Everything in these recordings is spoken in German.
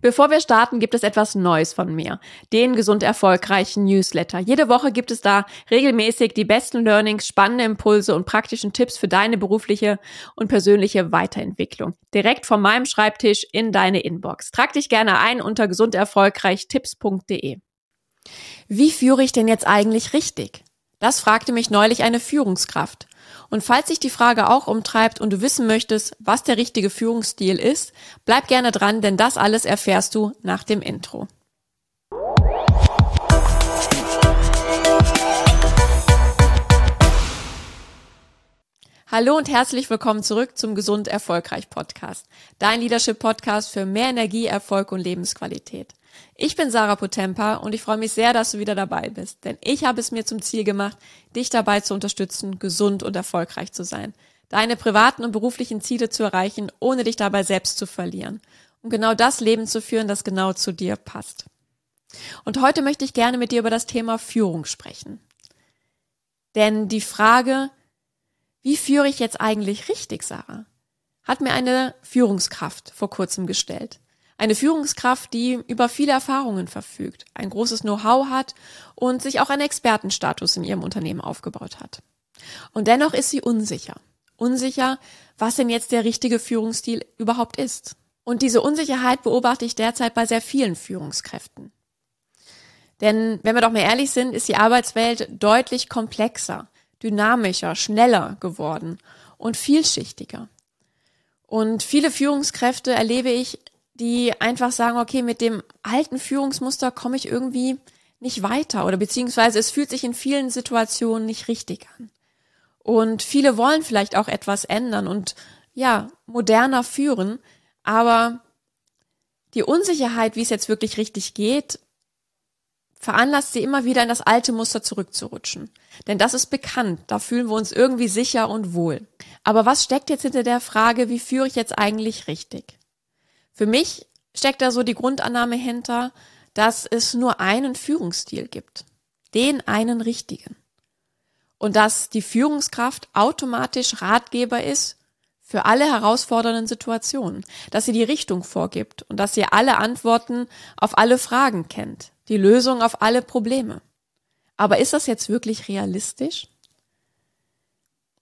Bevor wir starten, gibt es etwas Neues von mir. Den gesund erfolgreichen Newsletter. Jede Woche gibt es da regelmäßig die besten Learnings, spannende Impulse und praktischen Tipps für deine berufliche und persönliche Weiterentwicklung. Direkt von meinem Schreibtisch in deine Inbox. Trag dich gerne ein unter gesunderfolgreichtipps.de. Wie führe ich denn jetzt eigentlich richtig? Das fragte mich neulich eine Führungskraft. Und falls sich die Frage auch umtreibt und du wissen möchtest, was der richtige Führungsstil ist, bleib gerne dran, denn das alles erfährst du nach dem Intro. Hallo und herzlich willkommen zurück zum Gesund Erfolgreich Podcast. Dein Leadership Podcast für mehr Energie, Erfolg und Lebensqualität. Ich bin Sarah Potempa und ich freue mich sehr, dass du wieder dabei bist, denn ich habe es mir zum Ziel gemacht, dich dabei zu unterstützen, gesund und erfolgreich zu sein, deine privaten und beruflichen Ziele zu erreichen, ohne dich dabei selbst zu verlieren, um genau das Leben zu führen, das genau zu dir passt. Und heute möchte ich gerne mit dir über das Thema Führung sprechen. Denn die Frage, wie führe ich jetzt eigentlich richtig, Sarah, hat mir eine Führungskraft vor kurzem gestellt. Eine Führungskraft, die über viele Erfahrungen verfügt, ein großes Know-how hat und sich auch einen Expertenstatus in ihrem Unternehmen aufgebaut hat. Und dennoch ist sie unsicher. Unsicher, was denn jetzt der richtige Führungsstil überhaupt ist. Und diese Unsicherheit beobachte ich derzeit bei sehr vielen Führungskräften. Denn wenn wir doch mal ehrlich sind, ist die Arbeitswelt deutlich komplexer, dynamischer, schneller geworden und vielschichtiger. Und viele Führungskräfte erlebe ich die einfach sagen, okay, mit dem alten Führungsmuster komme ich irgendwie nicht weiter oder beziehungsweise es fühlt sich in vielen Situationen nicht richtig an. Und viele wollen vielleicht auch etwas ändern und ja, moderner führen, aber die Unsicherheit, wie es jetzt wirklich richtig geht, veranlasst sie immer wieder in das alte Muster zurückzurutschen. Denn das ist bekannt, da fühlen wir uns irgendwie sicher und wohl. Aber was steckt jetzt hinter der Frage, wie führe ich jetzt eigentlich richtig? Für mich steckt da so die Grundannahme hinter, dass es nur einen Führungsstil gibt. Den einen richtigen. Und dass die Führungskraft automatisch Ratgeber ist für alle herausfordernden Situationen, dass sie die Richtung vorgibt und dass sie alle Antworten auf alle Fragen kennt, die Lösung auf alle Probleme. Aber ist das jetzt wirklich realistisch?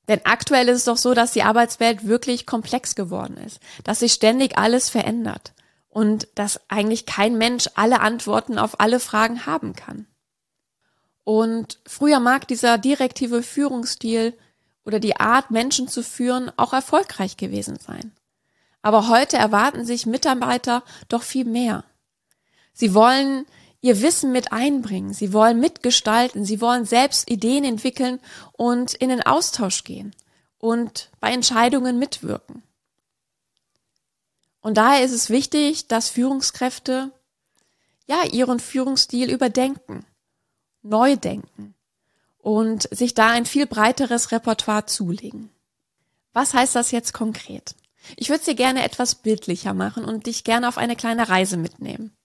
Denn aktuell ist es doch so, dass die Arbeitswelt wirklich komplex geworden ist, dass sich ständig alles verändert und dass eigentlich kein Mensch alle Antworten auf alle Fragen haben kann. Und früher mag dieser direktive Führungsstil oder die Art, Menschen zu führen, auch erfolgreich gewesen sein. Aber heute erwarten sich Mitarbeiter doch viel mehr. Sie wollen ihr Wissen mit einbringen. Sie wollen mitgestalten. Sie wollen selbst Ideen entwickeln und in den Austausch gehen und bei Entscheidungen mitwirken. Und daher ist es wichtig, dass Führungskräfte ja ihren Führungsstil überdenken, neu denken und sich da ein viel breiteres Repertoire zulegen. Was heißt das jetzt konkret? Ich würde es dir gerne etwas bildlicher machen und dich gerne auf eine kleine Reise mitnehmen.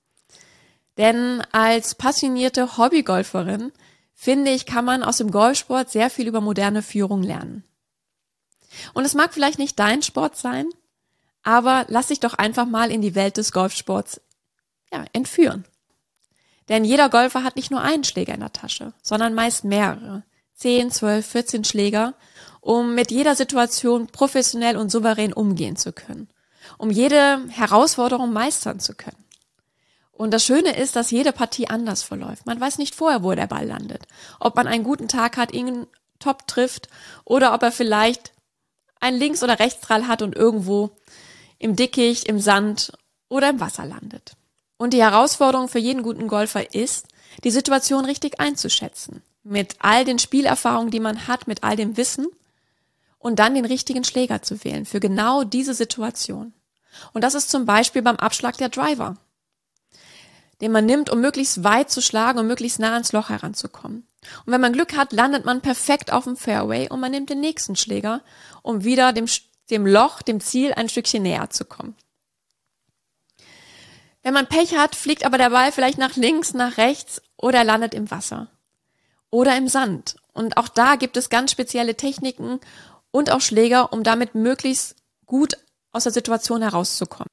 Denn als passionierte Hobbygolferin finde ich, kann man aus dem Golfsport sehr viel über moderne Führung lernen. Und es mag vielleicht nicht dein Sport sein, aber lass dich doch einfach mal in die Welt des Golfsports ja, entführen. Denn jeder Golfer hat nicht nur einen Schläger in der Tasche, sondern meist mehrere. 10, 12, 14 Schläger, um mit jeder Situation professionell und souverän umgehen zu können. Um jede Herausforderung meistern zu können. Und das Schöne ist, dass jede Partie anders verläuft. Man weiß nicht vorher, wo der Ball landet. Ob man einen guten Tag hat, ihn top trifft oder ob er vielleicht einen Links- oder Rechtsdrall hat und irgendwo im Dickicht, im Sand oder im Wasser landet. Und die Herausforderung für jeden guten Golfer ist, die Situation richtig einzuschätzen. Mit all den Spielerfahrungen, die man hat, mit all dem Wissen und dann den richtigen Schläger zu wählen für genau diese Situation. Und das ist zum Beispiel beim Abschlag der Driver den man nimmt, um möglichst weit zu schlagen und möglichst nah ans Loch heranzukommen. Und wenn man Glück hat, landet man perfekt auf dem Fairway und man nimmt den nächsten Schläger, um wieder dem, dem Loch, dem Ziel ein Stückchen näher zu kommen. Wenn man Pech hat, fliegt aber der Ball vielleicht nach links, nach rechts oder landet im Wasser oder im Sand. Und auch da gibt es ganz spezielle Techniken und auch Schläger, um damit möglichst gut aus der Situation herauszukommen.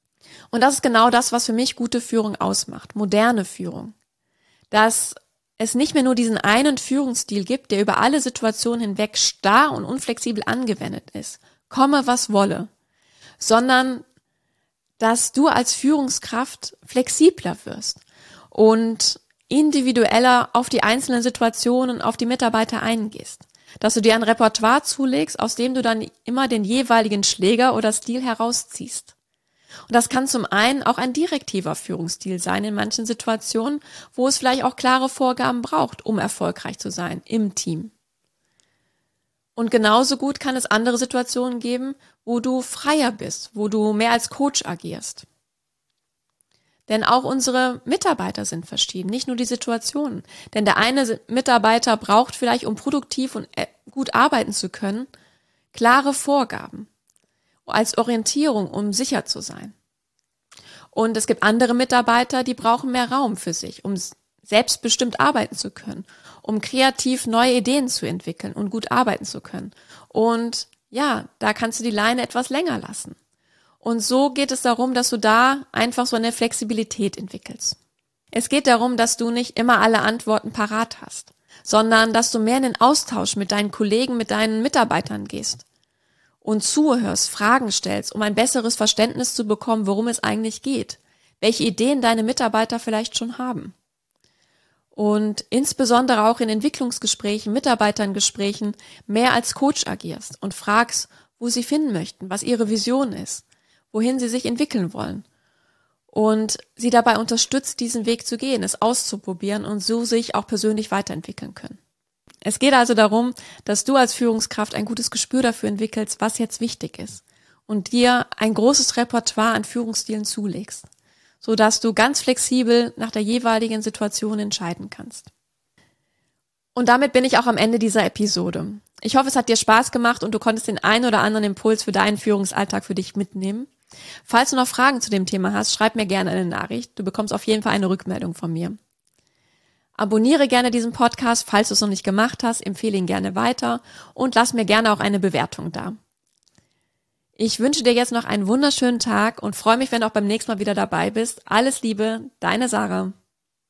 Und das ist genau das, was für mich gute Führung ausmacht, moderne Führung. Dass es nicht mehr nur diesen einen Führungsstil gibt, der über alle Situationen hinweg starr und unflexibel angewendet ist, komme was wolle, sondern dass du als Führungskraft flexibler wirst und individueller auf die einzelnen Situationen, auf die Mitarbeiter eingehst. Dass du dir ein Repertoire zulegst, aus dem du dann immer den jeweiligen Schläger oder Stil herausziehst. Und das kann zum einen auch ein direktiver Führungsstil sein in manchen Situationen, wo es vielleicht auch klare Vorgaben braucht, um erfolgreich zu sein im Team. Und genauso gut kann es andere Situationen geben, wo du freier bist, wo du mehr als Coach agierst. Denn auch unsere Mitarbeiter sind verschieden, nicht nur die Situationen. Denn der eine Mitarbeiter braucht vielleicht, um produktiv und äh, gut arbeiten zu können, klare Vorgaben als Orientierung, um sicher zu sein. Und es gibt andere Mitarbeiter, die brauchen mehr Raum für sich, um selbstbestimmt arbeiten zu können, um kreativ neue Ideen zu entwickeln und gut arbeiten zu können. Und ja, da kannst du die Leine etwas länger lassen. Und so geht es darum, dass du da einfach so eine Flexibilität entwickelst. Es geht darum, dass du nicht immer alle Antworten parat hast, sondern dass du mehr in den Austausch mit deinen Kollegen, mit deinen Mitarbeitern gehst und zuhörst, Fragen stellst, um ein besseres Verständnis zu bekommen, worum es eigentlich geht, welche Ideen deine Mitarbeiter vielleicht schon haben. Und insbesondere auch in Entwicklungsgesprächen, Mitarbeitergesprächen mehr als Coach agierst und fragst, wo sie finden möchten, was ihre Vision ist, wohin sie sich entwickeln wollen. Und sie dabei unterstützt, diesen Weg zu gehen, es auszuprobieren und so sich auch persönlich weiterentwickeln können. Es geht also darum, dass du als Führungskraft ein gutes Gespür dafür entwickelst, was jetzt wichtig ist und dir ein großes Repertoire an Führungsstilen zulegst, so dass du ganz flexibel nach der jeweiligen Situation entscheiden kannst. Und damit bin ich auch am Ende dieser Episode. Ich hoffe, es hat dir Spaß gemacht und du konntest den einen oder anderen Impuls für deinen Führungsalltag für dich mitnehmen. Falls du noch Fragen zu dem Thema hast, schreib mir gerne eine Nachricht. Du bekommst auf jeden Fall eine Rückmeldung von mir. Abonniere gerne diesen Podcast, falls du es noch nicht gemacht hast, empfehle ihn gerne weiter und lass mir gerne auch eine Bewertung da. Ich wünsche dir jetzt noch einen wunderschönen Tag und freue mich, wenn du auch beim nächsten Mal wieder dabei bist. Alles Liebe, deine Sarah.